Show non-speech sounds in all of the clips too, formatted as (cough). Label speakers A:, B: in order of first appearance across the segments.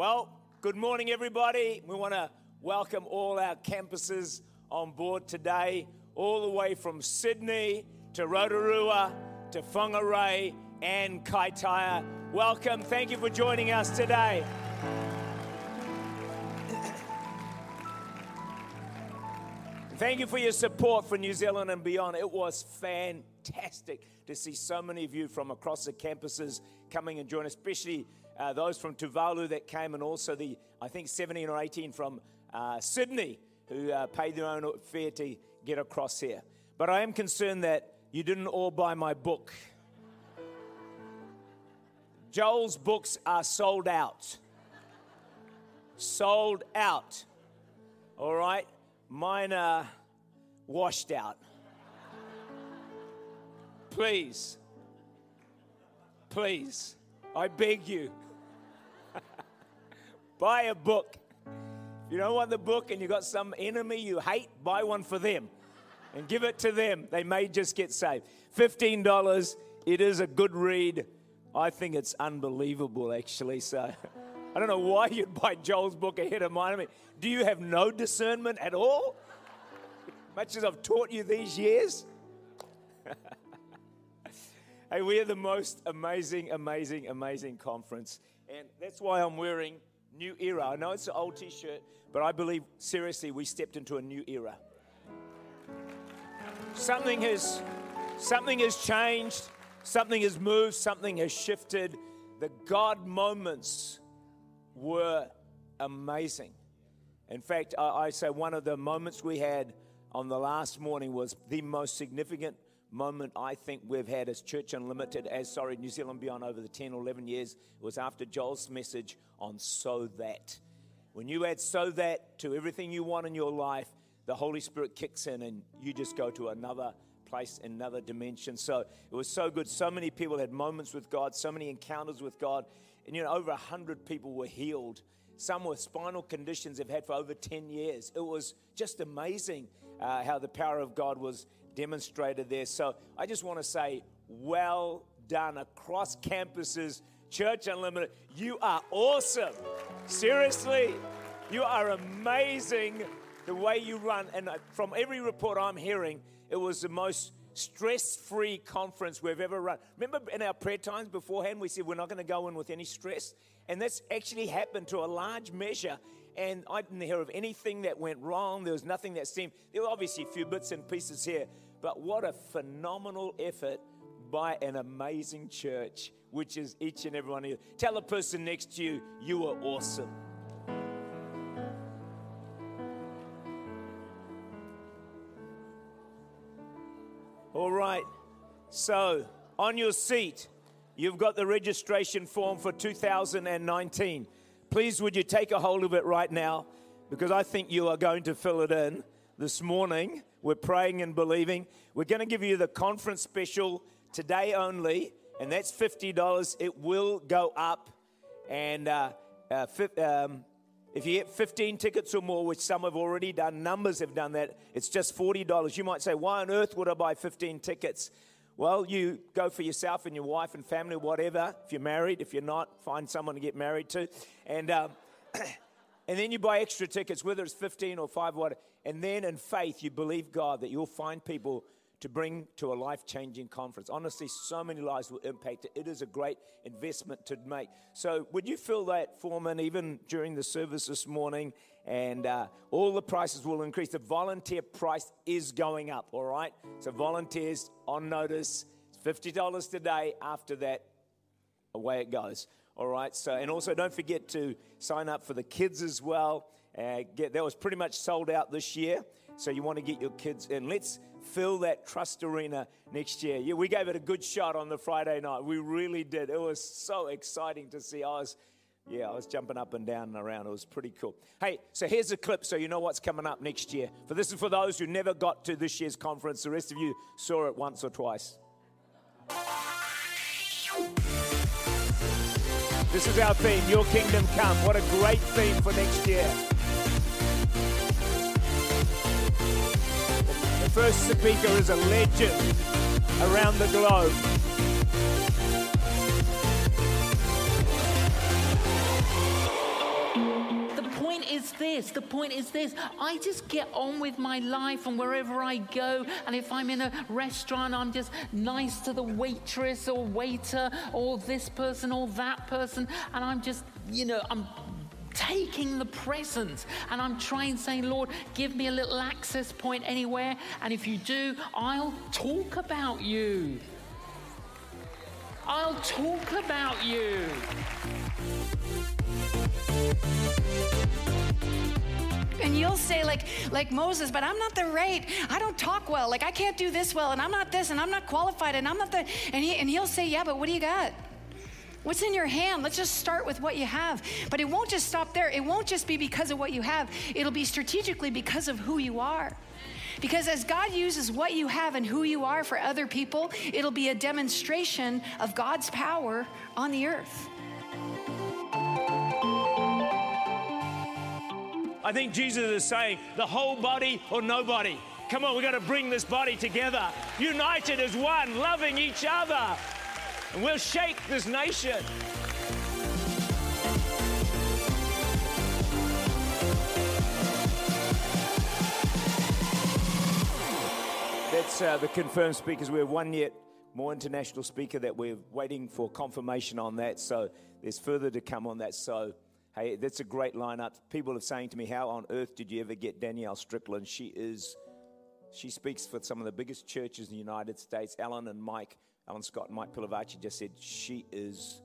A: Well, good morning, everybody. We want to welcome all our campuses on board today, all the way from Sydney to Rotorua to Whangarei and Kaitaia. Welcome. Thank you for joining us today. Thank you for your support for New Zealand and beyond. It was fantastic to see so many of you from across the campuses coming and join, especially uh, those from Tuvalu that came, and also the, I think, 17 or 18 from uh, Sydney who uh, paid their own fare to get across here. But I am concerned that you didn't all buy my book. Joel's books are sold out. Sold out. All right? Mine are washed out. Please, please, I beg you, (laughs) buy a book. If you don't want the book and you've got some enemy you hate, buy one for them and give it to them. They may just get saved. $15. It is a good read. I think it's unbelievable, actually. So (laughs) I don't know why you'd buy Joel's book ahead of mine. I mean, do you have no discernment at all? (laughs) Much as I've taught you these years? Hey, we are the most amazing, amazing, amazing conference. And that's why I'm wearing New Era. I know it's an old t shirt, but I believe seriously we stepped into a new era. Something has, something has changed, something has moved, something has shifted. The God moments were amazing. In fact, I, I say one of the moments we had on the last morning was the most significant moment I think we've had as Church Unlimited, as sorry, New Zealand Beyond over the 10 or 11 years. Was after Joel's message on So That. When you add So That to everything you want in your life, the Holy Spirit kicks in and you just go to another place, another dimension. So it was so good. So many people had moments with God, so many encounters with God. And you know, over 100 people were healed. Some with spinal conditions have had for over 10 years. It was just amazing uh, how the power of God was demonstrated there. So I just want to say, well done across campuses, Church Unlimited. You are awesome. Seriously, you are amazing the way you run. And from every report I'm hearing, it was the most stress free conference we've ever run. Remember in our prayer times beforehand, we said we're not going to go in with any stress? And that's actually happened to a large measure and I didn't hear of anything that went wrong. There was nothing that seemed, there were obviously a few bits and pieces here, but what a phenomenal effort by an amazing church, which is each and every one of you. Tell the person next to you, you are awesome. All right, so on your seat, you've got the registration form for 2019. Please, would you take a hold of it right now? Because I think you are going to fill it in this morning. We're praying and believing. We're going to give you the conference special today only, and that's $50. It will go up. And uh, uh, um, if you get 15 tickets or more, which some have already done, numbers have done that, it's just $40. You might say, why on earth would I buy 15 tickets? Well, you go for yourself and your wife and family, whatever. If you're married, if you're not, find someone to get married to. And, um, (coughs) and then you buy extra tickets, whether it's 15 or 5 or whatever. And then in faith, you believe God that you'll find people to bring to a life changing conference. Honestly, so many lives will impact it. It is a great investment to make. So, would you fill that form in even during the service this morning? And uh, all the prices will increase. The volunteer price is going up, all right? So, volunteers on notice, it's $50 today. After that, away it goes. All right. So, and also don't forget to sign up for the kids as well. Uh, get, that was pretty much sold out this year. So you want to get your kids in. Let's fill that trust arena next year. Yeah, we gave it a good shot on the Friday night. We really did. It was so exciting to see. I was, yeah, I was jumping up and down and around. It was pretty cool. Hey, so here's a clip so you know what's coming up next year. For this is for those who never got to this year's conference. The rest of you saw it once or twice. This is our theme, Your Kingdom Come. What a great theme for next year. First speaker is a legend around the globe.
B: The point is this. The point is this. I just get on with my life and wherever I go. And if I'm in a restaurant, I'm just nice to the waitress or waiter or this person or that person. And I'm just, you know, I'm taking the presence and I'm trying saying, Lord, give me a little access point anywhere. And if you do, I'll talk about you. I'll talk about you.
C: and you'll say like like moses but i'm not the right. I don't talk well. Like i can't do this well. And i'm not this. And i'm not qualified. And i'm not the and, he, and he'll say yeah but what do you got What's in your hand? Let's just start with what you have. But it won't just stop there. It won't just be because of what you have, it'll be strategically because of who you are. Because as God uses what you have and who you are for other people, it'll be a demonstration of God's power on the earth.
A: I think Jesus is saying the whole body or nobody. Come on, we've got to bring this body together, united as one, loving each other. And we'll shake this nation. That's uh, the confirmed speakers. We have one yet more international speaker that we're waiting for confirmation on that. So there's further to come on that. So, hey, that's a great lineup. People are saying to me, How on earth did you ever get Danielle Strickland? She is, she speaks for some of the biggest churches in the United States. Alan and Mike Alan Scott and Mike Pilavachi just said she is,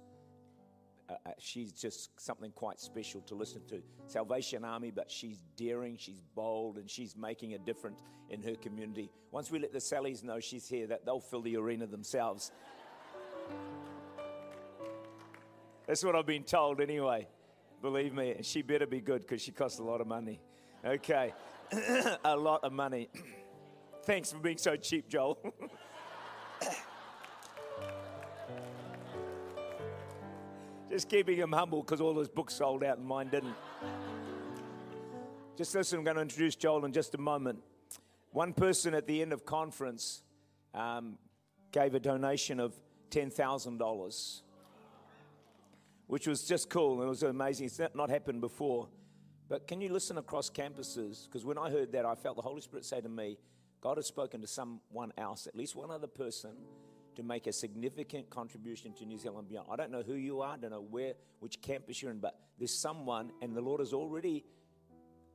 A: uh, uh, she's just something quite special to listen to. Salvation Army, but she's daring, she's bold, and she's making a difference in her community. Once we let the Sallys know she's here, that they'll fill the arena themselves. That's what I've been told anyway. Believe me, and she better be good because she costs a lot of money. Okay, (coughs) a lot of money. (coughs) Thanks for being so cheap, Joel. (laughs) Just keeping him humble because all his books sold out and mine didn't. Just listen, I'm going to introduce Joel in just a moment. One person at the end of conference um, gave a donation of $10,000, which was just cool. And it was amazing. It's not happened before. But can you listen across campuses? Because when I heard that, I felt the Holy Spirit say to me, God has spoken to someone else, at least one other person, to make a significant contribution to New Zealand beyond. I don't know who you are, I don't know where, which campus you're in, but there's someone, and the Lord has already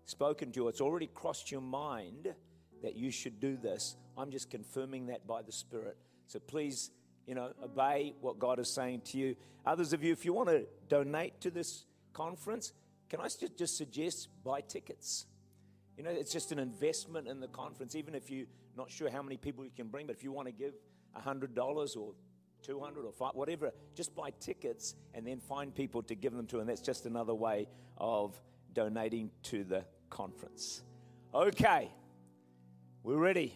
A: spoken to you. It's already crossed your mind that you should do this. I'm just confirming that by the Spirit. So please, you know, obey what God is saying to you. Others of you, if you want to donate to this conference, can I just suggest buy tickets? You know, it's just an investment in the conference, even if you're not sure how many people you can bring, but if you want to give $100 or 200 or five, whatever, just buy tickets and then find people to give them to. And that's just another way of donating to the conference. Okay, we're ready.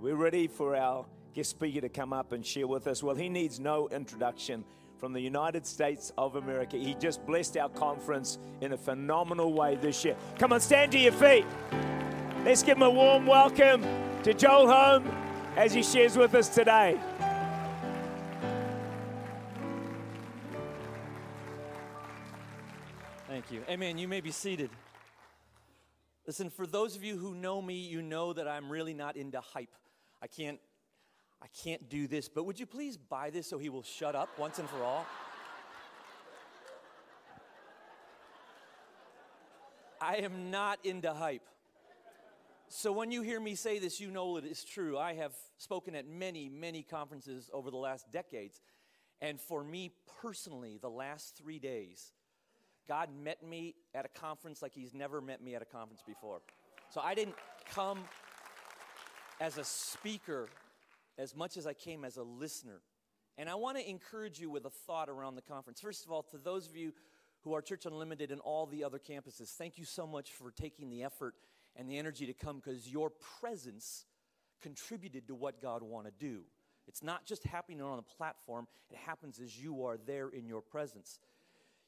A: We're ready for our guest speaker to come up and share with us. Well, he needs no introduction from the United States of America. He just blessed our conference in a phenomenal way this year. Come on, stand to your feet. Let's give him a warm welcome to Joel Holm as he shares with us today.
D: Thank you. Amen. You may be seated. Listen, for those of you who know me, you know that I'm really not into hype. I can't I can't do this, but would you please buy this so he will shut up once and for all? I am not into hype. So when you hear me say this, you know it is true. I have spoken at many, many conferences over the last decades. And for me personally, the last three days, God met me at a conference like He's never met me at a conference before. So I didn't come as a speaker as much as I came as a listener. And I want to encourage you with a thought around the conference. First of all, to those of you who are Church Unlimited and all the other campuses, thank you so much for taking the effort and the energy to come because your presence contributed to what God want to do. It's not just happening on a platform, it happens as you are there in your presence.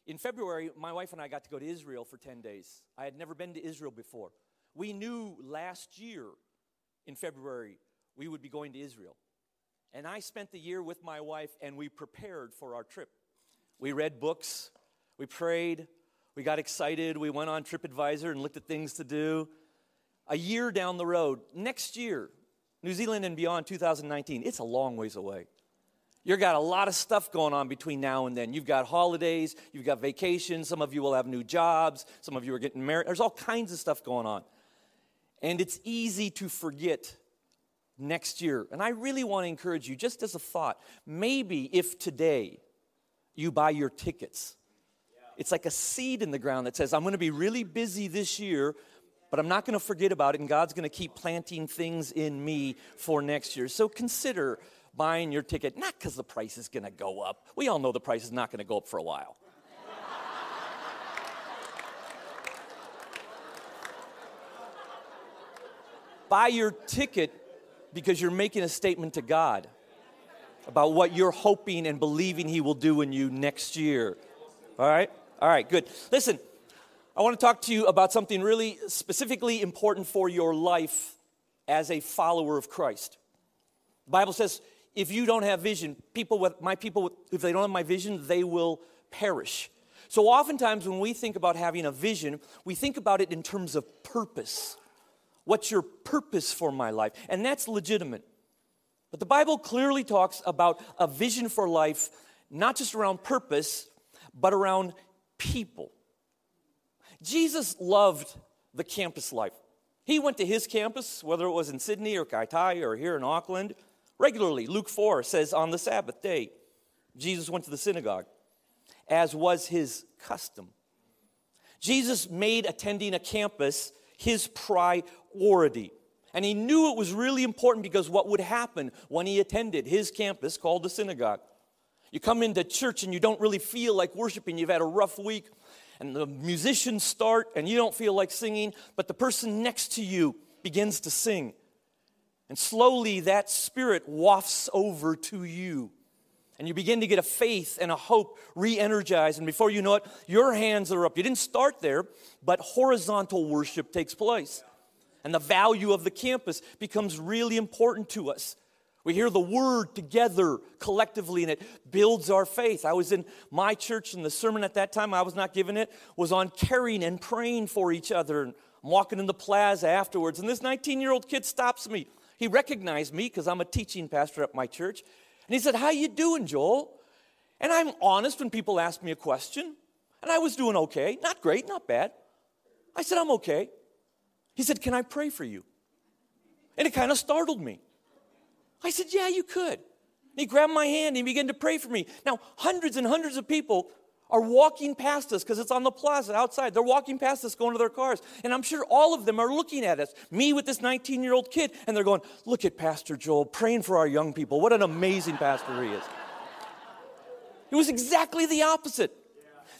D: In February, my wife and I got to go to Israel for 10 days. I had never been to Israel before. We knew last year in February we would be going to Israel. And I spent the year with my wife and we prepared for our trip. We read books, we prayed, We got excited. We went on TripAdvisor and looked at things to do. A year down the road, next year, New Zealand and beyond 2019, it's a long ways away. You've got a lot of stuff going on between now and then. You've got holidays, you've got vacations, some of you will have new jobs, some of you are getting married. There's all kinds of stuff going on. And it's easy to forget next year. And I really want to encourage you, just as a thought, maybe if today you buy your tickets, it's like a seed in the ground that says, I'm going to be really busy this year, but I'm not going to forget about it, and God's going to keep planting things in me for next year. So consider buying your ticket, not because the price is going to go up. We all know the price is not going to go up for a while. (laughs) Buy your ticket because you're making a statement to God about what you're hoping and believing He will do in you next year. All right? All right, good. Listen, I want to talk to you about something really specifically important for your life as a follower of Christ. The Bible says if you don't have vision, people with my people, if they don't have my vision, they will perish. So oftentimes when we think about having a vision, we think about it in terms of purpose. What's your purpose for my life? And that's legitimate. But the Bible clearly talks about a vision for life, not just around purpose, but around people. Jesus loved the campus life. He went to his campus, whether it was in Sydney or Kaitaia or here in Auckland regularly. Luke 4 says, on the Sabbath day, Jesus went to the synagogue, as was his custom. Jesus made attending a campus his priority. And he knew it was really important because what would happen when he attended his campus called the synagogue. You come into church and you don't really feel like worshiping, you've had a rough week, and the musicians start and you don't feel like singing, but the person next to you begins to sing. And slowly that spirit wafts over to you. And you begin to get a faith and a hope re energized. And before you know it, your hands are up. You didn't start there, but horizontal worship takes place. And the value of the campus becomes really important to us. We hear the word together collectively, and it builds our faith. I was in my church, and the sermon at that time, I was not giving it, was on caring and praying for each other. And I'm walking in the plaza afterwards, and this 19 year old kid stops me. He recognized me because I'm a teaching pastor at my church. And he said, How you doing, Joel? And I'm honest when people ask me a question. And I was doing okay. Not great, not bad. I said, I'm okay. He said, Can I pray for you? And it kind of startled me. I said, Yeah, you could. And he grabbed my hand and he began to pray for me. Now, hundreds and hundreds of people are walking past us because it's on the plaza outside. They're walking past us going to their cars. And I'm sure all of them are looking at us, me with this 19 year old kid, and they're going, Look at Pastor Joel praying for our young people. What an amazing pastor he is. It was exactly the opposite.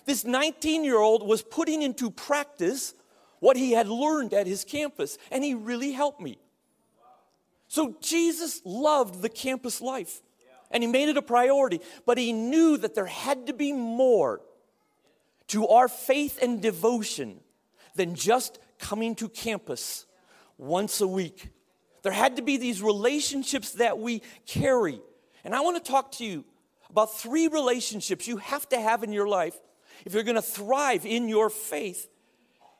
D: This 19 year old was putting into practice what he had learned at his campus, and he really helped me. So Jesus loved the campus life and he made it a priority. But he knew that there had to be more to our faith and devotion than just coming to campus once a week. There had to be these relationships that we carry. And I want to talk to you about three relationships you have to have in your life if you're going to thrive in your faith.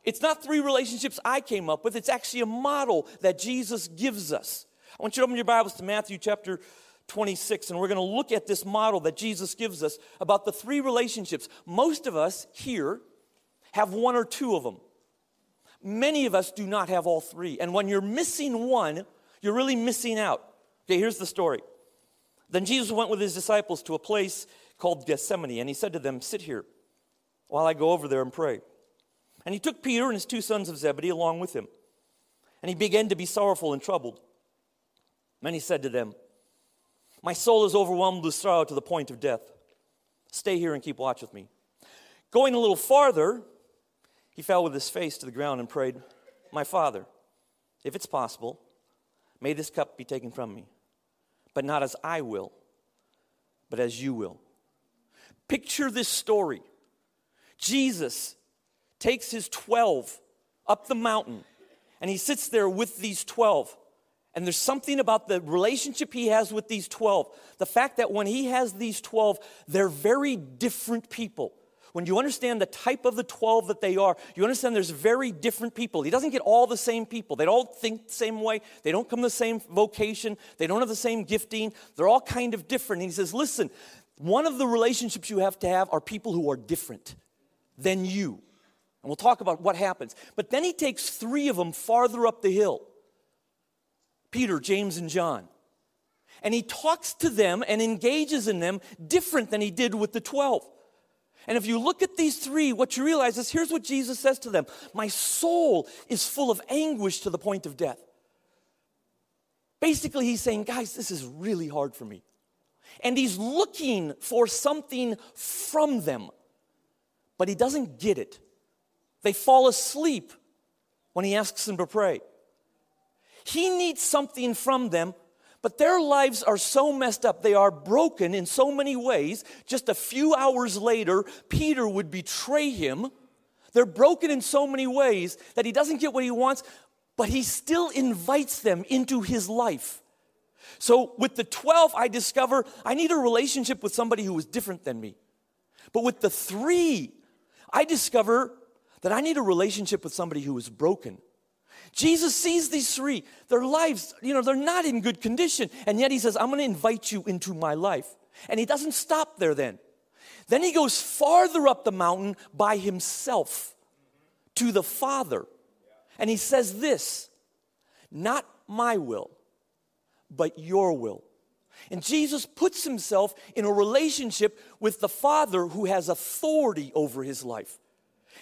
D: It's not three relationships I came up with, it's actually a model that Jesus gives us. I want you to open your Bibles to Matthew chapter 26, and we're going to look at this model that Jesus gives us about the three relationships. Most of us here have one or two of them. Many of us do not have all three. And when you're missing one, you're really missing out. Okay, here's the story. Then Jesus went with his disciples to a place called Gethsemane, and he said to them, Sit here while I go over there and pray. And he took Peter and his two sons of Zebedee along with him. And he began to be sorrowful and troubled. He said to them, my soul is overwhelmed with sorrow to the point of death. Stay here and keep watch with me. Going a little farther, he fell with his face to the ground and prayed, My Father, if it's possible, may this cup be taken from me, but not as I will, but as you will. Picture this story Jesus takes his 12 up the mountain, and he sits there with these 12. And there's something about the relationship he has with these 12. The fact that when he has these 12, they're very different people when you understand the type of the 12 that they are, you understand there's very different people. He doesn't get all the same people. They don't think the same way. They don't come the same vocation. They don't have the same gifting. They're all kind of different. And he says, listen, one of the relationships you have to have are people who are different than you. And we'll talk about what happens. But then he takes three of them farther up the hill Peter, James, and John. And he talks to them and engages in them different than he did with the 12. And if you look at these three, what you realize is here's what Jesus says to them My soul is full of anguish to the point of death. Basically, he's saying, Guys, this is really hard for me. And he's looking for something from them, but he doesn't get it. They fall asleep when he asks them to pray. He needs something from them but their lives are so messed up. They are broken in so many ways. Just a few hours later, Peter would betray him. They're broken in so many ways that he doesn't get what he wants, but he still invites them into his life. So with the 12, I discover I need a relationship with somebody who is different than me. But with the three, I discover that I need a relationship with somebody who is broken Jesus sees these three. Their lives, you know, they're not in good condition. And yet he says, I'm going to invite you into my life. And he doesn't stop there then. Then he goes farther up the mountain by himself to the Father. And he says this Not my will, but your will. And Jesus puts himself in a relationship with the Father who has authority over his life.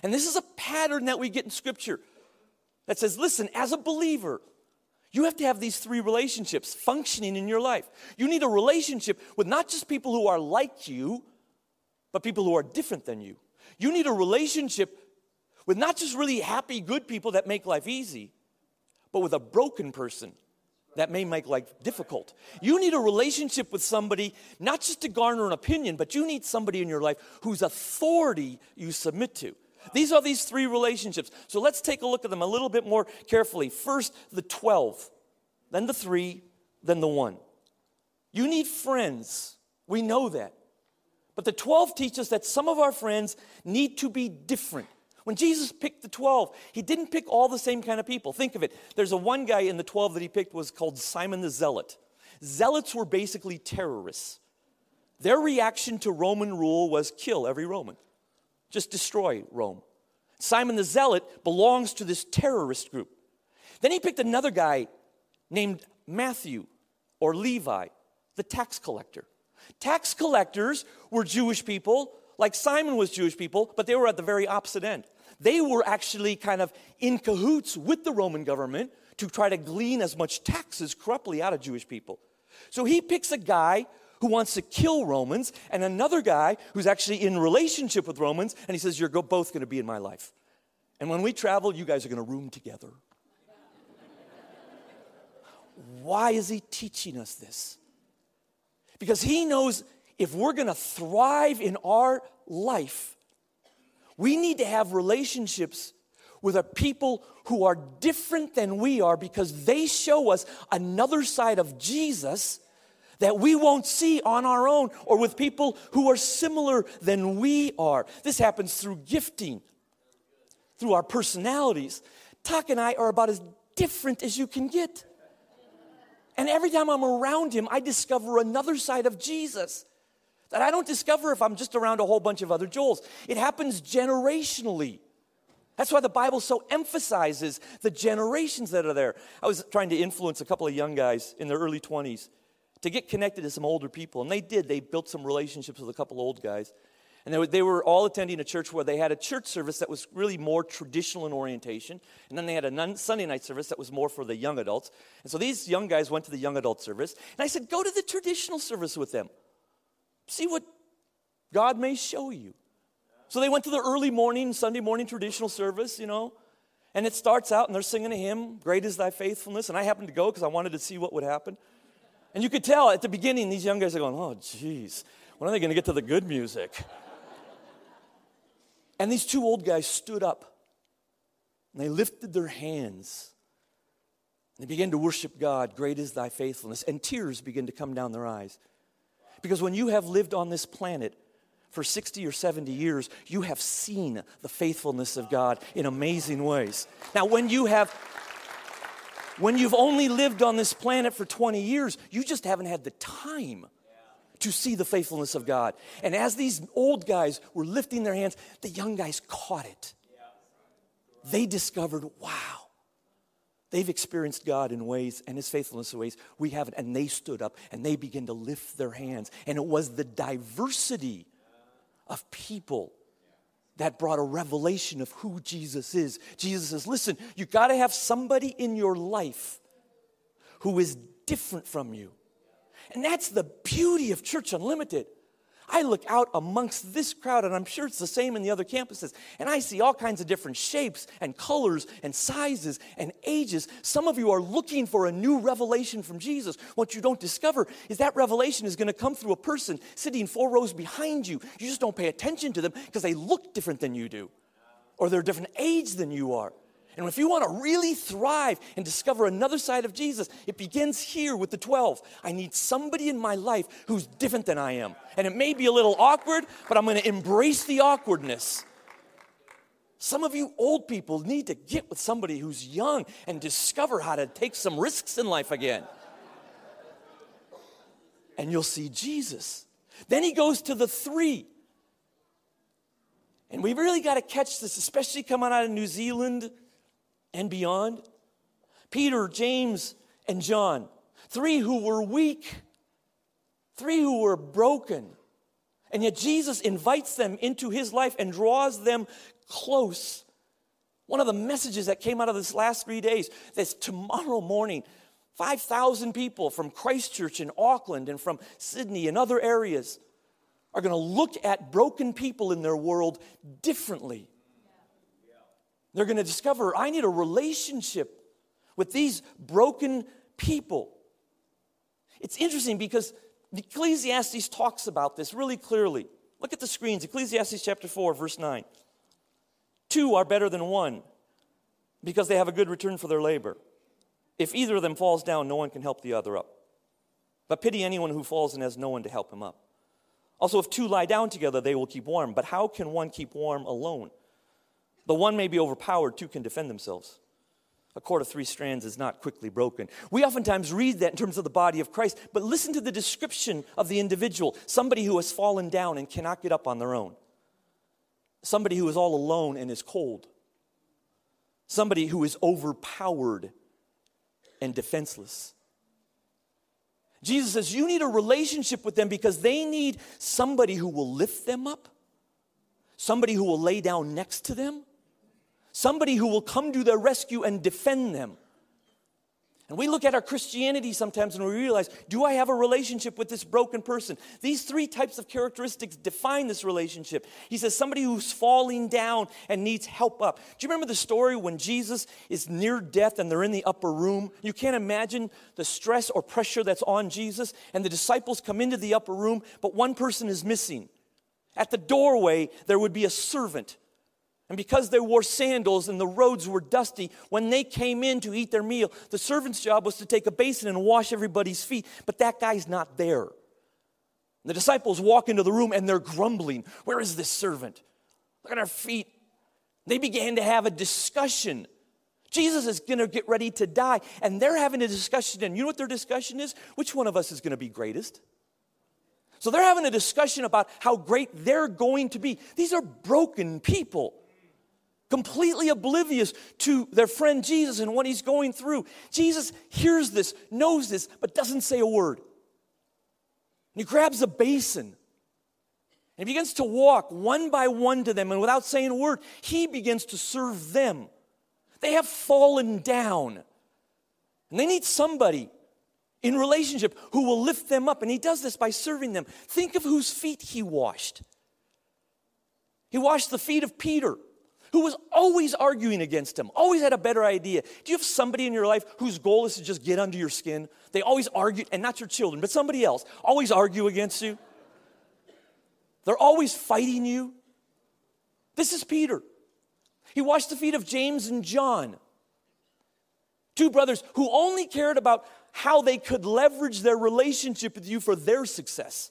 D: And this is a pattern that we get in Scripture that says, listen, as a believer, you have to have these three relationships functioning in your life. You need a relationship with not just people who are like you, but people who are different than you. You need a relationship with not just really happy, good people that make life easy, but with a broken person that may make life difficult. You need a relationship with somebody, not just to garner an opinion, but you need somebody in your life whose authority you submit to. These are these three relationships. So let's take a look at them a little bit more carefully. First, the 12, then the three, then the one. You need friends. We know that. But the 12 teach us that some of our friends need to be different. When Jesus picked the 12, he didn't pick all the same kind of people. Think of it. There's a one guy in the 12 that he picked was called Simon the Zealot. Zealots were basically terrorists. Their reaction to Roman rule was kill every Roman just destroy Rome. Simon the Zealot belongs to this terrorist group. Then he picked another guy named Matthew or Levi, the tax collector. Tax collectors were Jewish people, like Simon was Jewish people, but they were at the very opposite end. They were actually kind of in cahoots with the Roman government to try to glean as much taxes corruptly out of Jewish people. So he picks a guy who wants to kill Romans, and another guy who's actually in relationship with Romans, and he says, You're both going to be in my life. And when we travel, you guys are going to room together. Why is he teaching us this? Because he knows if we're going to thrive in our life, we need to have relationships with a people who are different than we are because they show us another side of Jesus that we won't see on our own or with people who are similar than we are. This happens through gifting, through our personalities. Tuck and I are about as different as you can get. And every time I'm around him, I discover another side of Jesus that I don't discover if I'm just around a whole bunch of other Joels. It happens generationally. That's why the Bible so emphasizes the generations that are there. I was trying to influence a couple of young guys in their early 20s to get connected to some older people. And they did. They built some relationships with a couple old guys. And they were, they were all attending a church where they had a church service that was really more traditional in orientation. And then they had a Sunday night service that was more for the young adults. And so these young guys went to the young adult service. And I said, go to the traditional service with them. See what God may show you. So they went to the early morning, Sunday morning traditional service, you know. And it starts out and they're singing a hymn, Great is Thy Faithfulness. And I happened to go because I wanted to see what would happen. And you could tell at the beginning, these young guys are going, oh, geez, when are they going to get to the good music? and these two old guys stood up and they lifted their hands. And They began to worship God. Great is thy faithfulness. And tears began to come down their eyes. Because when you have lived on this planet for 60 or 70 years, you have seen the faithfulness of God in amazing ways. Now, when you have when you've only lived on this planet for 20 years, you just haven't had the time to see the faithfulness of God. And as these old guys were lifting their hands, the young guys caught it. They discovered, wow, they've experienced God in ways and His faithfulness in ways we haven't. And they stood up and they began to lift their hands. And it was the diversity of people that brought a revelation of who Jesus is. Jesus says, listen, you got to have somebody in your life who is different from you. And that's the beauty of Church Unlimited. I look out amongst this crowd, and I'm sure it's the same in the other campuses, and I see all kinds of different shapes and colors and sizes and ages. Some of you are looking for a new revelation from Jesus. What you don't discover is that revelation is going to come through a person sitting four rows behind you. You just don't pay attention to them because they look different than you do, or they're a different age than you are. And if you want to really thrive and discover another side of Jesus, it begins here with the 12. I need somebody in my life who's different than I am. And it may be a little awkward, but I'm going to embrace the awkwardness. Some of you old people need to get with somebody who's young and discover how to take some risks in life again. And you'll see Jesus. Then he goes to the three. And we really got to catch this, especially coming out of New Zealand and beyond. Peter, James, and John, three who were weak, three who were broken. And yet Jesus invites them into his life and draws them close. One of the messages that came out of this last three days that's tomorrow morning, 5,000 people from Christchurch and Auckland and from Sydney and other areas are going to look at broken people in their world differently. They're going to discover I need a relationship with these broken people. It's interesting because Ecclesiastes talks about this really clearly. Look at the screens Ecclesiastes chapter 4, verse 9. Two are better than one because they have a good return for their labor. If either of them falls down, no one can help the other up. But pity anyone who falls and has no one to help him up. Also, if two lie down together, they will keep warm. But how can one keep warm alone? The one may be overpowered, two can defend themselves. A cord of three strands is not quickly broken. We oftentimes read that in terms of the body of Christ, but listen to the description of the individual somebody who has fallen down and cannot get up on their own, somebody who is all alone and is cold, somebody who is overpowered and defenseless. Jesus says, You need a relationship with them because they need somebody who will lift them up, somebody who will lay down next to them, somebody who will come to their rescue and defend them. And we look at our Christianity sometimes and we realize, do I have a relationship with this broken person? These three types of characteristics define this relationship. He says, somebody who's falling down and needs help up. Do you remember the story when Jesus is near death and they're in the upper room? You can't imagine the stress or pressure that's on Jesus. And the disciples come into the upper room, but one person is missing. At the doorway, there would be a servant and because they wore sandals and the roads were dusty, when they came in to eat their meal, the servant's job was to take a basin and wash everybody's feet. But that guy's not there. The disciples walk into the room and they're grumbling. Where is this servant? Look at our feet. They began to have a discussion. Jesus is going to get ready to die. And they're having a discussion. And you know what their discussion is? Which one of us is going to be greatest? So they're having a discussion about how great they're going to be. These are broken people completely oblivious to their friend Jesus and what he's going through. Jesus hears this, knows this, but doesn't say a word. And he grabs a basin and he begins to walk one by one to them, and without saying a word, he begins to serve them. They have fallen down, and they need somebody in relationship who will lift them up, and he does this by serving them. Think of whose feet he washed. He washed the feet of Peter who was always arguing against him, always had a better idea. Do you have somebody in your life whose goal is to just get under your skin? They always argue, and not your children, but somebody else, always argue against you. They're always fighting you. This is Peter. He washed the feet of James and John, two brothers who only cared about how they could leverage their relationship with you for their success.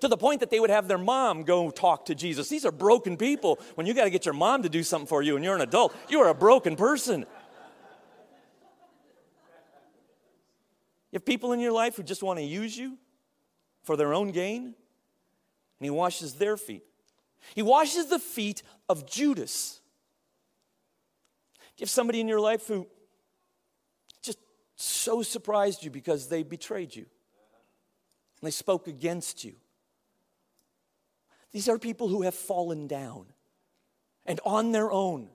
D: To the point that they would have their mom go talk to Jesus. These are broken people. When you got to get your mom to do something for you and you're an adult, you are a broken person. You have people in your life who just want to use you for their own gain, and he washes their feet. He washes the feet of Judas. You have somebody in your life who just so surprised you because they betrayed you? And they spoke against you. These are people who have fallen down and on their own.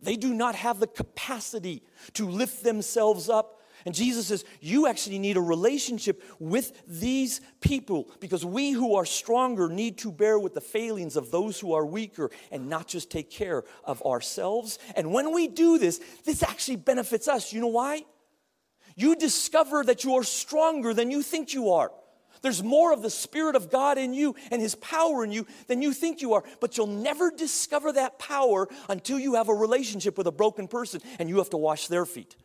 D: They do not have the capacity to lift themselves up. And Jesus says, You actually need a relationship with these people because we who are stronger need to bear with the failings of those who are weaker and not just take care of ourselves. And when we do this, this actually benefits us. You know why? You discover that you are stronger than you think you are. There's more of the Spirit of God in you and His power in you than you think you are, but you'll never discover that power until you have a relationship with a broken person and you have to wash their feet.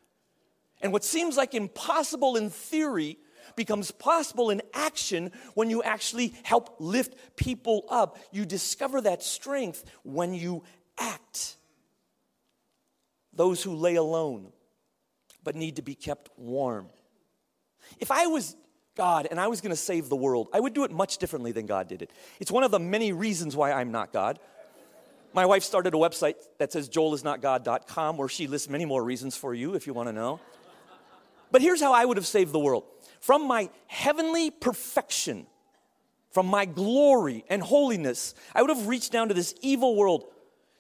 D: And what seems like impossible in theory becomes possible in action when you actually help lift people up. You discover that strength when you act. Those who lay alone but need to be kept warm. If I was God and I was going to save the world, I would do it much differently than God did it. It's one of the many reasons why I'm not God. My wife started a website that says joelisnotgod.com where she lists many more reasons for you if you want to know. But here's how I would have saved the world from my heavenly perfection, from my glory and holiness, I would have reached down to this evil world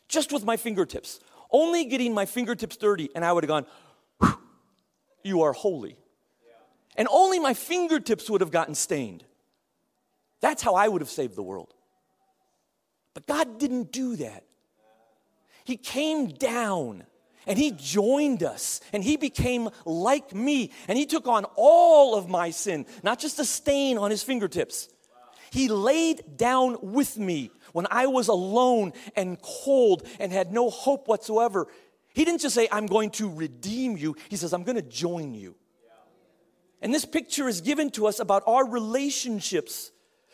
D: just with my fingertips, only getting my fingertips dirty, and I would have gone, You are holy and only my fingertips would have gotten stained. That's how I would have saved the world. But God didn't do that. He came down and He joined us and He became like me and He took on all of my sin, not just a stain on His fingertips. He laid down with me when I was alone and cold and had no hope whatsoever. He didn't just say, I'm going to redeem you, He says, I'm going to join you. And this picture is given to us about our relationships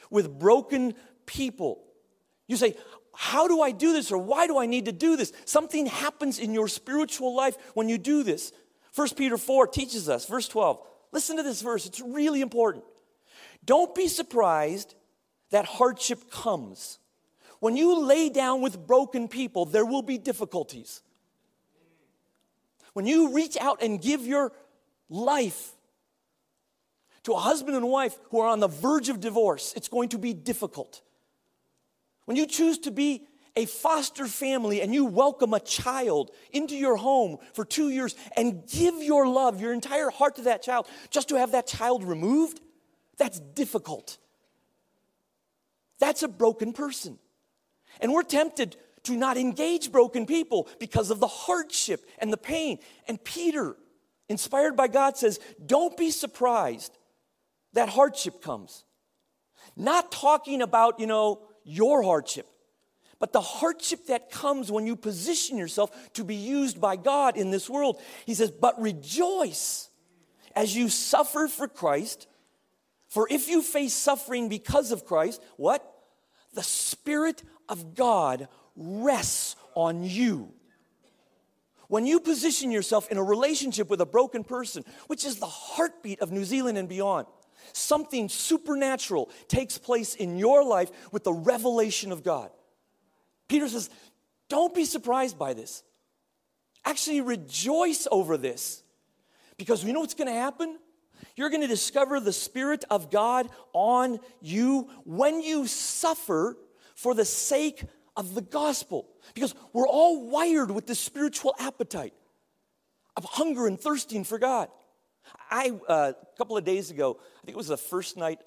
D: with broken people. You say, How do I do this? Or why do I need to do this? Something happens in your spiritual life when you do this. 1 Peter 4 teaches us, verse 12. Listen to this verse, it's really important. Don't be surprised that hardship comes. When you lay down with broken people, there will be difficulties. When you reach out and give your life to a husband and wife who are on the verge of divorce, it's going to be difficult. When you choose to be a foster family and you welcome a child into your home for two years and give your love, your entire heart to that child, just to have that child removed, that's difficult. That's a broken person. And we're tempted to not engage broken people because of the hardship and the pain. And Peter, inspired by God, says, Don't be surprised that hardship comes. Not talking about, you know, your hardship, but the hardship that comes when you position yourself to be used by God in this world. He says, But rejoice as you suffer for Christ. For if you face suffering because of Christ, what? The Spirit of God rests on you. When you position yourself in a relationship with a broken person, which is the heartbeat of New Zealand and beyond, something supernatural takes place in your life with the revelation of God. Peter says, Don't be surprised by this. Actually, rejoice over this. Because you know what's going to happen? You're going to discover the Spirit of God on you when you suffer for the sake of the gospel. Because we're all wired with this spiritual appetite of hunger and thirsting for God. I, uh, a couple of days ago, I think it was the first night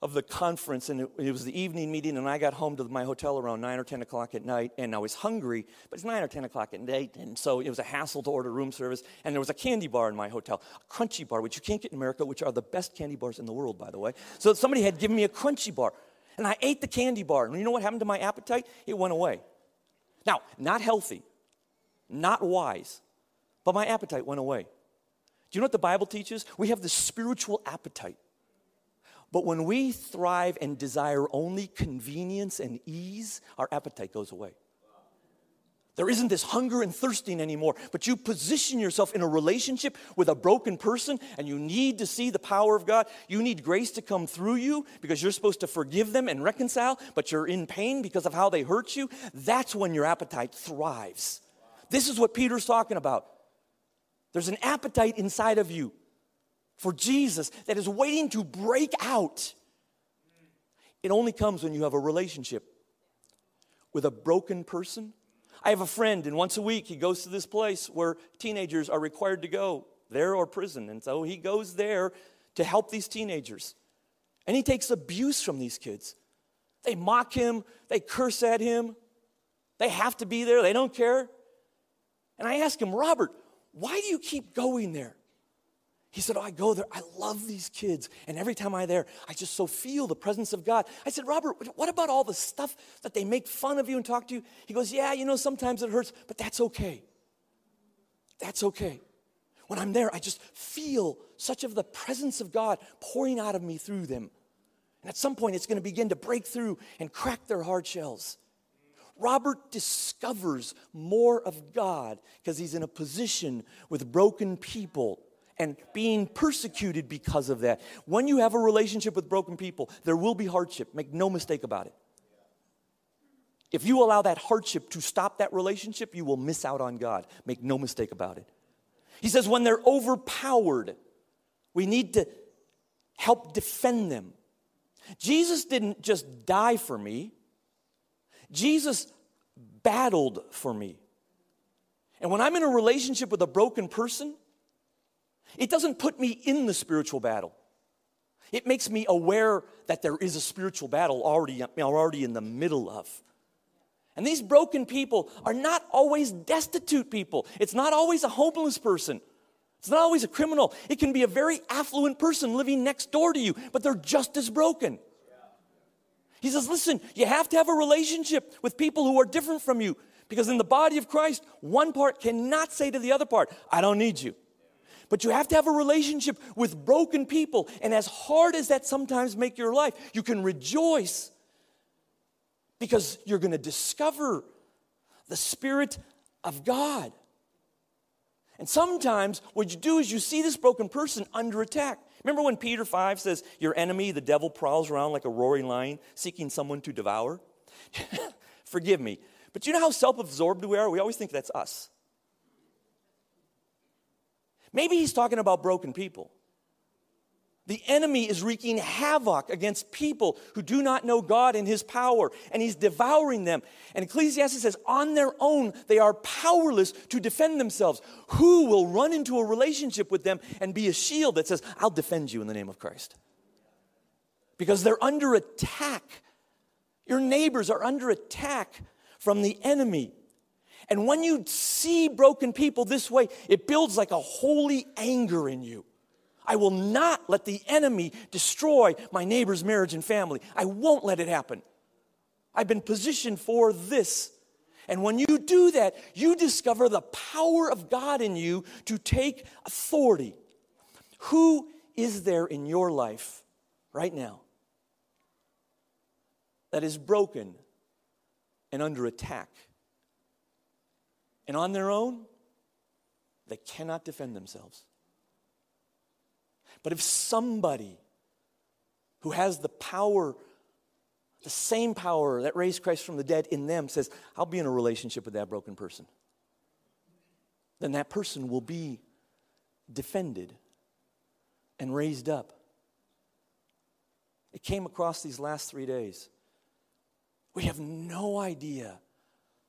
D: of the conference, and it, it, was the evening meeting, and I got home to my hotel around 9 or 10 o'clock at night, and I was hungry, but it's 9 or 10 o'clock at night, and so it was a hassle to order room service, and there was a candy bar in my hotel, a Crunchie bar, which you can't get in America, which are the best candy bars in the world, by the way. So somebody had given me a Crunchie bar, and I ate the candy bar, and you know what happened to my appetite? It went away. Now, not healthy, not wise, but my appetite went away. Do you know what the Bible teaches? We have the spiritual appetite. But when we thrive and desire only convenience and ease, our appetite goes away. There isn't this hunger and thirsting anymore, but you position yourself in a relationship with a broken person and you need to see the power of God. You need grace to come through you because you're supposed to forgive them and reconcile, but you're in pain because of how they hurt you. That's when your appetite thrives. This is what Peter's talking about. There's an appetite inside of you for Jesus that is waiting to break out. It only comes when you have a relationship with a broken person I have a friend, and once a week he goes to this place where teenagers are required to go, there or prison. And so he goes there to help these teenagers. And he takes abuse from these kids. They mock him, they curse at him, they have to be there, they don't care. And I ask him, Robert, why do you keep going there? He said, oh, I go there. I love these kids. And every time I'm there, I just so feel the presence of God. I said, Robert, what about all the stuff that they make fun of you and talk to you? He goes, Yeah, you know, sometimes it hurts, but that's okay. That's okay. When I'm there, I just feel such of the presence of God pouring out of me through them. And at some point, it's going to begin to break through and crack their hard shells. Robert discovers more of God because he's in a position with broken people and being persecuted because of that. When you have a relationship with broken people, there will be hardship. Make no mistake about it. If you allow that hardship to stop that relationship, you will miss out on God. Make no mistake about it. He says, when they're overpowered, we need to help defend them. Jesus didn't just die for me, Jesus battled for me. And when I'm in a relationship with a broken person, it doesn't put me in the spiritual battle. It makes me aware that there is a spiritual battle already, already in the middle of. And these broken people are not always destitute people. It's not always a homeless person. It's not always a criminal. It can be a very affluent person living next door to you, but they're just as broken. He says, listen, you have to have a relationship with people who are different from you because in the body of Christ, one part cannot say to the other part, I don't need you. But you have to have a relationship with broken people. And as hard as that sometimes make your life, you can rejoice because you're going to discover the Spirit of God. And sometimes what you do is you see this broken person under attack. Remember when Peter 5 says, Your enemy, the devil, prowls around like a roaring lion, seeking someone to devour? (laughs) Forgive me. But you know how self absorbed we are? We always think that's us. Maybe he's talking about broken people. The enemy is wreaking havoc against people who do not know God and his power, and he's devouring them. And Ecclesiastes says, on their own, they are powerless to defend themselves. Who will run into a relationship with them and be a shield that says, I'll defend you in the name of Christ? Because they're under attack. Your neighbors are under attack from the enemy. And when you see broken people this way, it builds like a holy anger in you. I will not let the enemy destroy my neighbor's marriage and family. I won't let it happen. I've been positioned for this. And when you do that, you discover the power of God in you to take authority. Who is there in your life right now that is broken and under attack? And on their own, they cannot defend themselves. But if somebody who has the power, the same power that raised Christ from the dead in them says, I'll be in a relationship with that broken person, then that person will be defended and raised up. It came across these last three days. We have no idea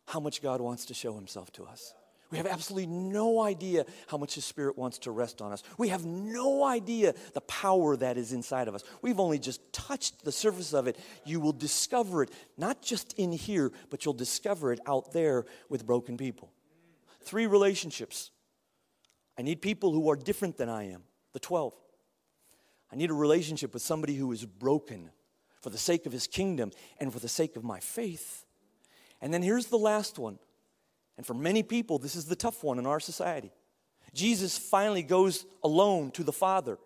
D: how much God wants to show himself to us. We have absolutely no idea how much His Spirit wants to rest on us. We have no idea the power that is inside of us. We've only just touched the surface of it. You will discover it, not just in here, but you'll discover it out there with broken people. Three relationships. I need people who are different than I am, the 12. I need a relationship with somebody who is broken for the sake of His kingdom and for the sake of my faith. And then here's the last one. And for many people, this is the tough one in our society. Jesus finally goes alone to the Father.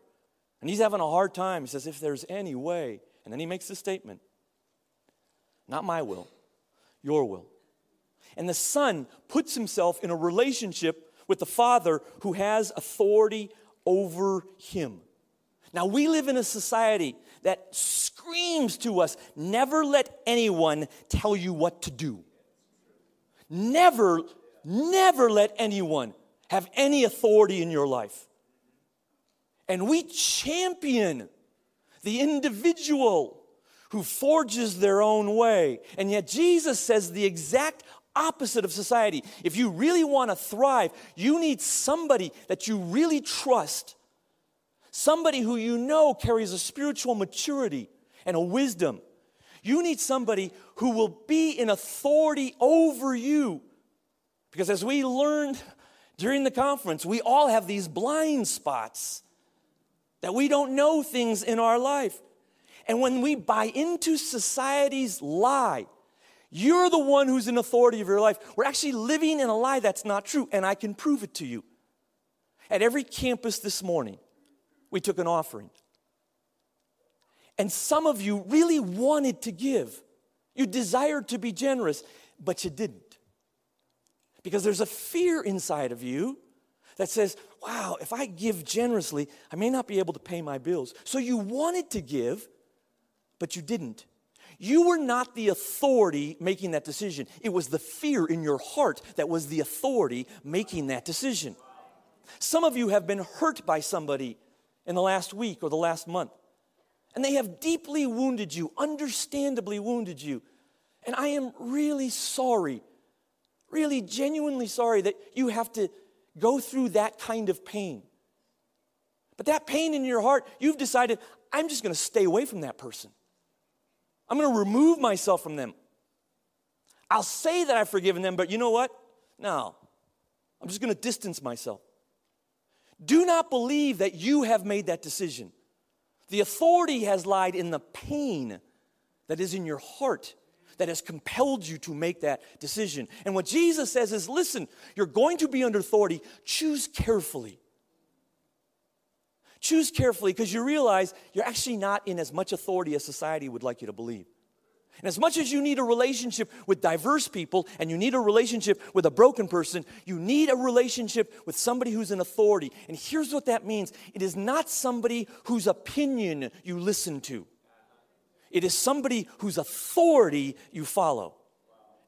D: And he's having a hard time. He says, If there's any way. And then he makes the statement Not my will, your will. And the son puts himself in a relationship with the father who has authority over him. Now, we live in a society that screams to us never let anyone tell you what to do. Never, never let anyone have any authority in your life. And we champion the individual who forges their own way. And yet, Jesus says the exact opposite of society. If you really want to thrive, you need somebody that you really trust, somebody who you know carries a spiritual maturity and a wisdom. You need somebody who will be in authority over you. Because as we learned during the conference, we all have these blind spots that we don't know things in our life. And when we buy into society's lie, you're the one who's in authority of your life. We're actually living in a lie that's not true, and I can prove it to you. At every campus this morning, we took an offering. And some of you really wanted to give. You desired to be generous, but you didn't. Because there's a fear inside of you that says, wow, if I give generously, I may not be able to pay my bills. So you wanted to give, but you didn't. You were not the authority making that decision. It was the fear in your heart that was the authority making that decision. Some of you have been hurt by somebody in the last week or the last month, and they have deeply wounded you, understandably wounded you. And I am really sorry, really genuinely sorry that you have to go through that kind of pain. But that pain in your heart, you've decided, I'm just to stay away from that person. I'm to remove myself from them. I'll say that I've forgiven them, but you know what? No. I'm just to distance myself. Do not believe that you have made that decision. The authority has lied in the pain that is in your heart that has compelled you to make that decision. And what Jesus says is listen, you're going to be under authority, choose carefully. Choose carefully because you realize you're actually not in as much authority as society would like you to believe. And as much as you need a relationship with diverse people and you need a relationship with a broken person, you need a relationship with somebody who's an authority. And here's what that means it is not somebody whose opinion you listen to, it is somebody whose authority you follow.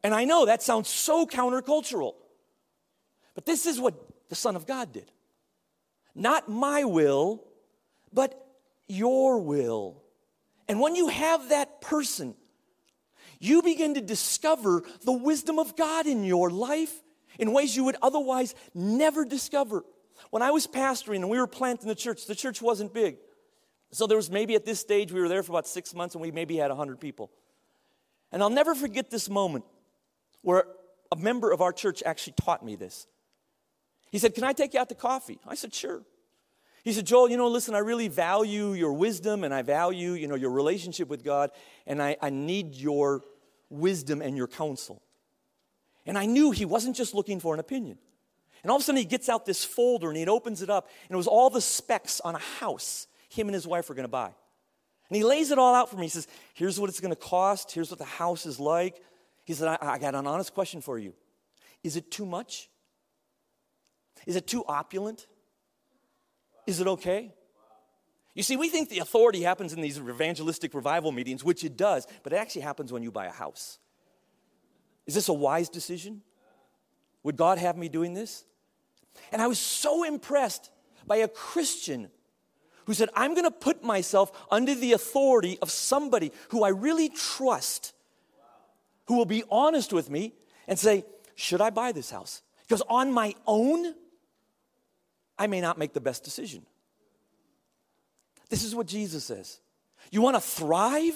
D: And I know that sounds so countercultural, but this is what the Son of God did. Not my will, but your will. And when you have that person, you begin to discover the wisdom of God in your life in ways you would otherwise never discover. When I was pastoring and we were planting the church, the church wasn't big. So there was maybe at this stage, we were there for about six months and we maybe had 100 people. And I'll never forget this moment where a member of our church actually taught me this. He said, Can I take you out to coffee? I said, Sure. He said, Joel, you know, listen, I really value your wisdom and I value, you know, your relationship with God, and I, I need your wisdom and your counsel. And I knew he wasn't just looking for an opinion. And all of a sudden, he gets out this folder and he opens it up, and it was all the specs on a house him and his wife were going to buy. And he lays it all out for me. He says, Here's what it's going to cost. Here's what the house is like. He said, I, I got an honest question for you. Is it too much? Is it too opulent? Is it okay? You see, we think the authority happens in these evangelistic revival meetings, which it does, but it actually happens when you buy a house. Is this a wise decision? Would God have me doing this? And I was so impressed by a Christian who said, I'm going to put myself under the authority of somebody who I really trust, who will be honest with me and say, Should I buy this house? Because on my own, I may not make the best decision. This is what Jesus says. You want to thrive?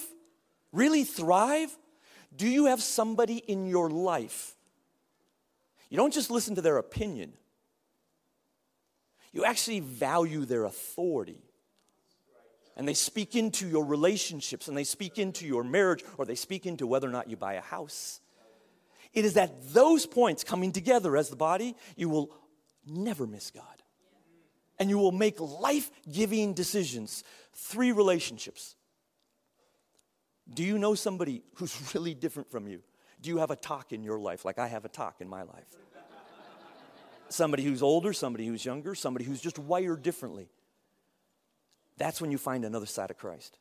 D: Really thrive? Do you have somebody in your life? You don't just listen to their opinion, you actually value their authority. And they speak into your relationships and they speak into your marriage or they speak into whether or not you buy a house. It is at those points coming together as the body, you will never miss God and you will make life giving decisions. Three relationships. Do you know somebody who's (laughs) really different from you? Do you have a talk in your life like I have a talk in my life? somebody who's older, somebody who's younger, somebody who's just wired differently. That's when you find another side of Christ.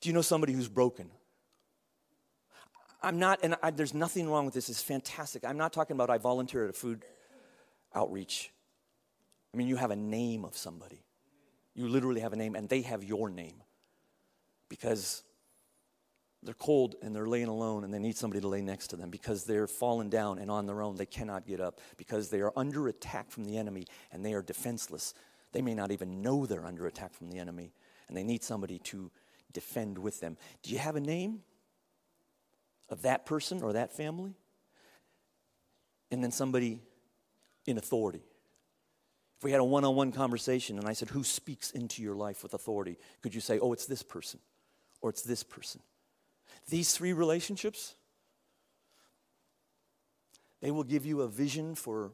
D: Do you know somebody who's broken? I'm not, and I, there's nothing wrong with this, it's fantastic. I'm not talking about I volunteer at a food outreach. I mean, you have a name of somebody. You literally have a name, and they have your name because they're cold and they're laying alone and they need somebody to lay next to them because they're fallen down and on their own they cannot get up because they are under attack from the enemy and they are defenseless. They may not even know they're under attack from the enemy and they need somebody to defend with them. Do you have a name of that person or that family? And then somebody in authority. If we had a one on one conversation and I said, Who speaks into your life with authority? Could you say, Oh, it's this person or it's this person? These three relationships, they will give you a vision for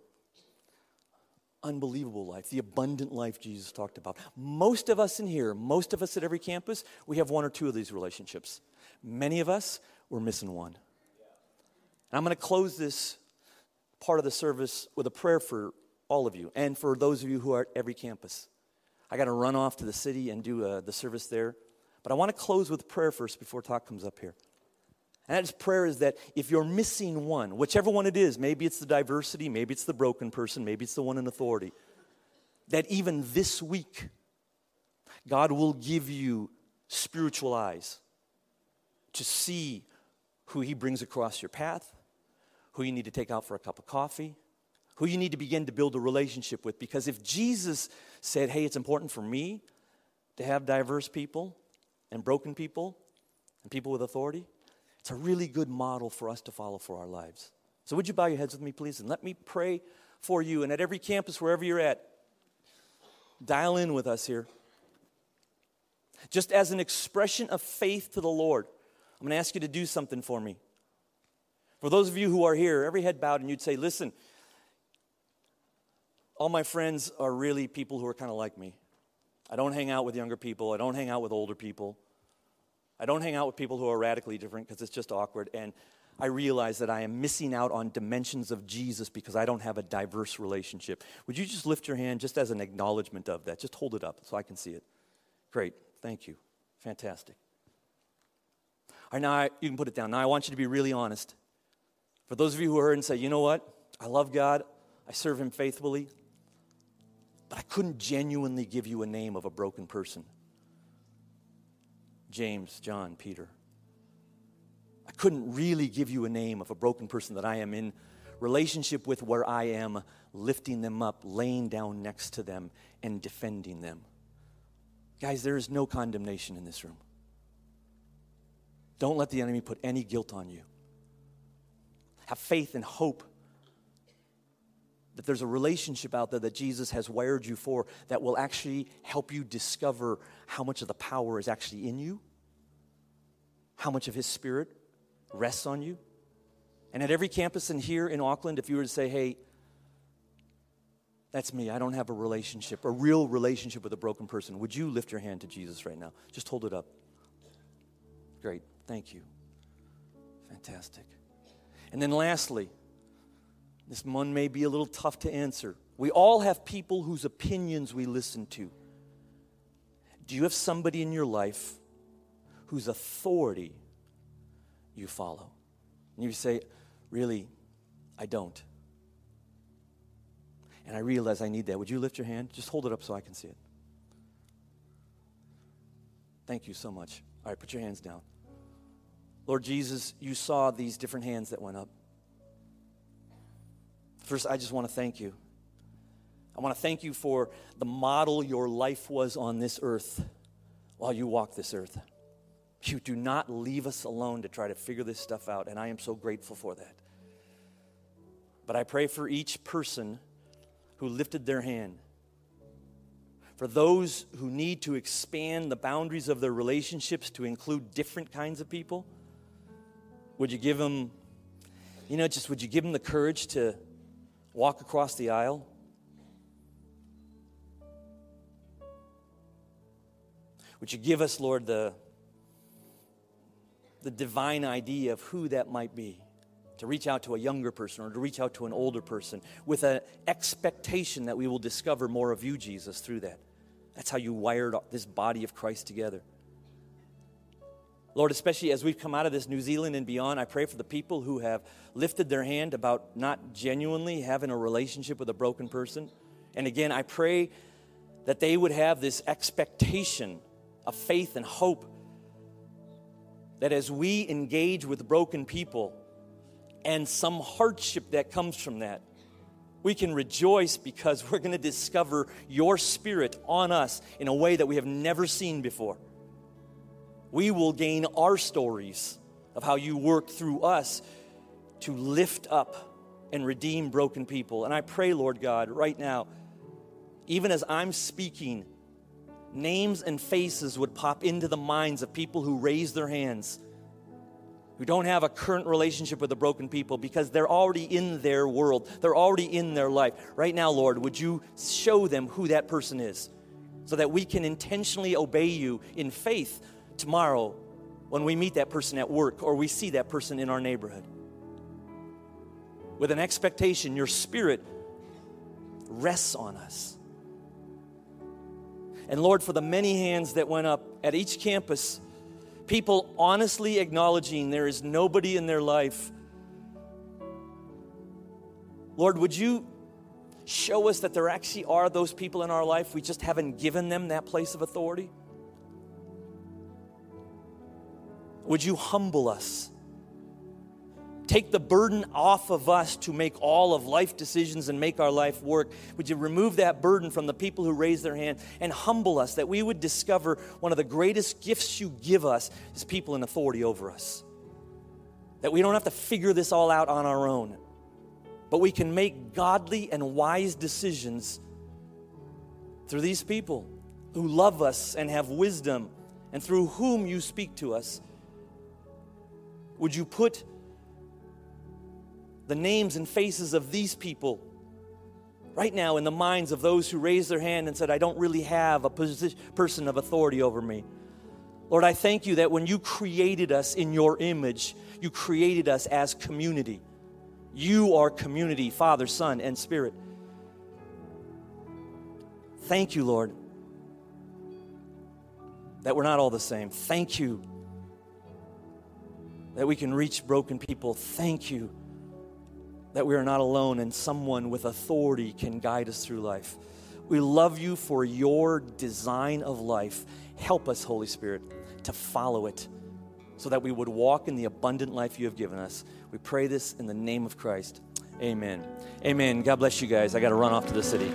D: unbelievable life, the abundant life Jesus talked about. Most of us in here, most of us at every campus, we have one or two of these relationships. Many of us, we're missing one. And I'm going to close this part of the service with a prayer for all of you and for those of you who are at every campus. I got to run off to the city and do uh, the service there. But I want to close with prayer first before talk comes up here. And that prayer is that if you're missing one, whichever one it is, maybe it's the diversity, maybe it's the broken person, maybe it's the one in authority, that even this week, God will give you spiritual eyes to see who He brings across your path, who you need to take out for a cup of coffee, who you need to begin to build a relationship with. Because if Jesus said, hey, it's important for me to have diverse people and broken people and people with authority, it's a really good model for us to follow for our lives. So, would you bow your heads with me, please? And let me pray for you. And at every campus, wherever you're at, dial in with us here. Just as an expression of faith to the Lord, I'm going to ask you to do something for me. For those of you who are here, every head bowed, and you'd say, Listen, all my friends are really people who are kind of like me. I don't hang out with younger people, I don't hang out with older people. I don't hang out with people who are radically different because it's just awkward. And I realize that I am missing out on dimensions of Jesus because I don't have a diverse relationship. Would you just lift your hand just as an acknowledgement of that? Just hold it up so I can see it. Great. Thank you. Fantastic. All right, now I, you can put it down. Now I want you to be really honest. For those of you who heard and say, you know what? I love God, I serve Him faithfully, but I couldn't genuinely give you a name of a broken person. James, John, Peter. I couldn't really give you a name of a broken person that I am in relationship with where I am lifting them up, laying down next to them, and defending them. Guys, there is no condemnation in this room. Don't let the enemy put any guilt on you. Have faith and hope that there's a relationship out there that Jesus has wired you for that will actually help you discover how much of the power is actually in you, how much of His Spirit rests on you. And at every campus in here in Auckland, if you were to say, hey, that's me, I don't have a relationship, a real relationship with a broken person, would you lift your hand to Jesus right now? Just hold it up. Great, thank you. Fantastic. And then lastly, this one may be a little tough to answer. We all have people whose opinions we listen to. Do you have somebody in your life whose authority you follow? And you say, Really, I don't. And I realize I need that. Would you lift your hand? Just hold it up so I can see it. Thank you so much. All right, put your hands down. Lord Jesus, you saw these different hands that went up. First, I just want to thank you. I want to thank you for the model your life was on this earth while you walk this earth. You do not leave us alone to try to figure this stuff out, and I am so grateful for that. But I pray for each person who lifted their hand, for those who need to expand the boundaries of their relationships to include different kinds of people. Would you give them, you know, just would you give them the courage to walk across the aisle? Would you give us, Lord, the, the divine idea of who that might be? To reach out to a younger person or to reach out to an older person with an expectation that we will discover more of you, Jesus, through that. That's how you wired this body of Christ together. Lord, especially as we've come out of this New Zealand and beyond, I pray for the people who have lifted their hand about not genuinely having a relationship with a broken person. And again, I pray that they would have this expectation of faith and hope that as we engage with broken people and some hardship that comes from that, we can rejoice because we're going to discover your spirit on us in a way that we have never seen before we will gain our stories of how you work through us to lift up and redeem broken people. And I pray, Lord God, right now, even as I'm speaking, names and faces would pop into the minds of people who raise their hands, who don't have a current relationship with the broken people because they're already in their world, they're already in their life. Right now, Lord, would you show them who that person is so that we can intentionally obey you in faith tomorrow when we meet that person at work or we see that person in our neighborhood. With an expectation, your spirit rests on us. And Lord, for the many hands that went up at each campus, people honestly acknowledging there is nobody in their life. Lord, would you show us that there actually are those people in our life? We just haven't given them that place of authority. Would you humble us? Take the burden off of us to make all of life decisions and make our life work. Would you remove that burden from the people who raise their hand and humble us that we would discover one of the greatest gifts you give us is people in authority over us? That we don't have to figure this all out on our own, but we can make godly and wise decisions through these people who love us and have wisdom and through whom you speak to us. Would you put the names and faces of these people right now in the minds of those who raised their hand and said, I don't really have a position, person of authority over me? Lord, I thank you that when you created us in your image, you created us as community. You are community, Father, Son, and Spirit. Thank you, Lord, that we're not all the same. Thank you that we can reach broken people. Thank you that we are not alone and someone with authority can guide us through life. We love you for your design of life. Help us, Holy Spirit, to follow it so that we would walk in the abundant life you have given us. We pray this in the name of Christ. Amen. Amen. God bless you guys. I got to run off to the city.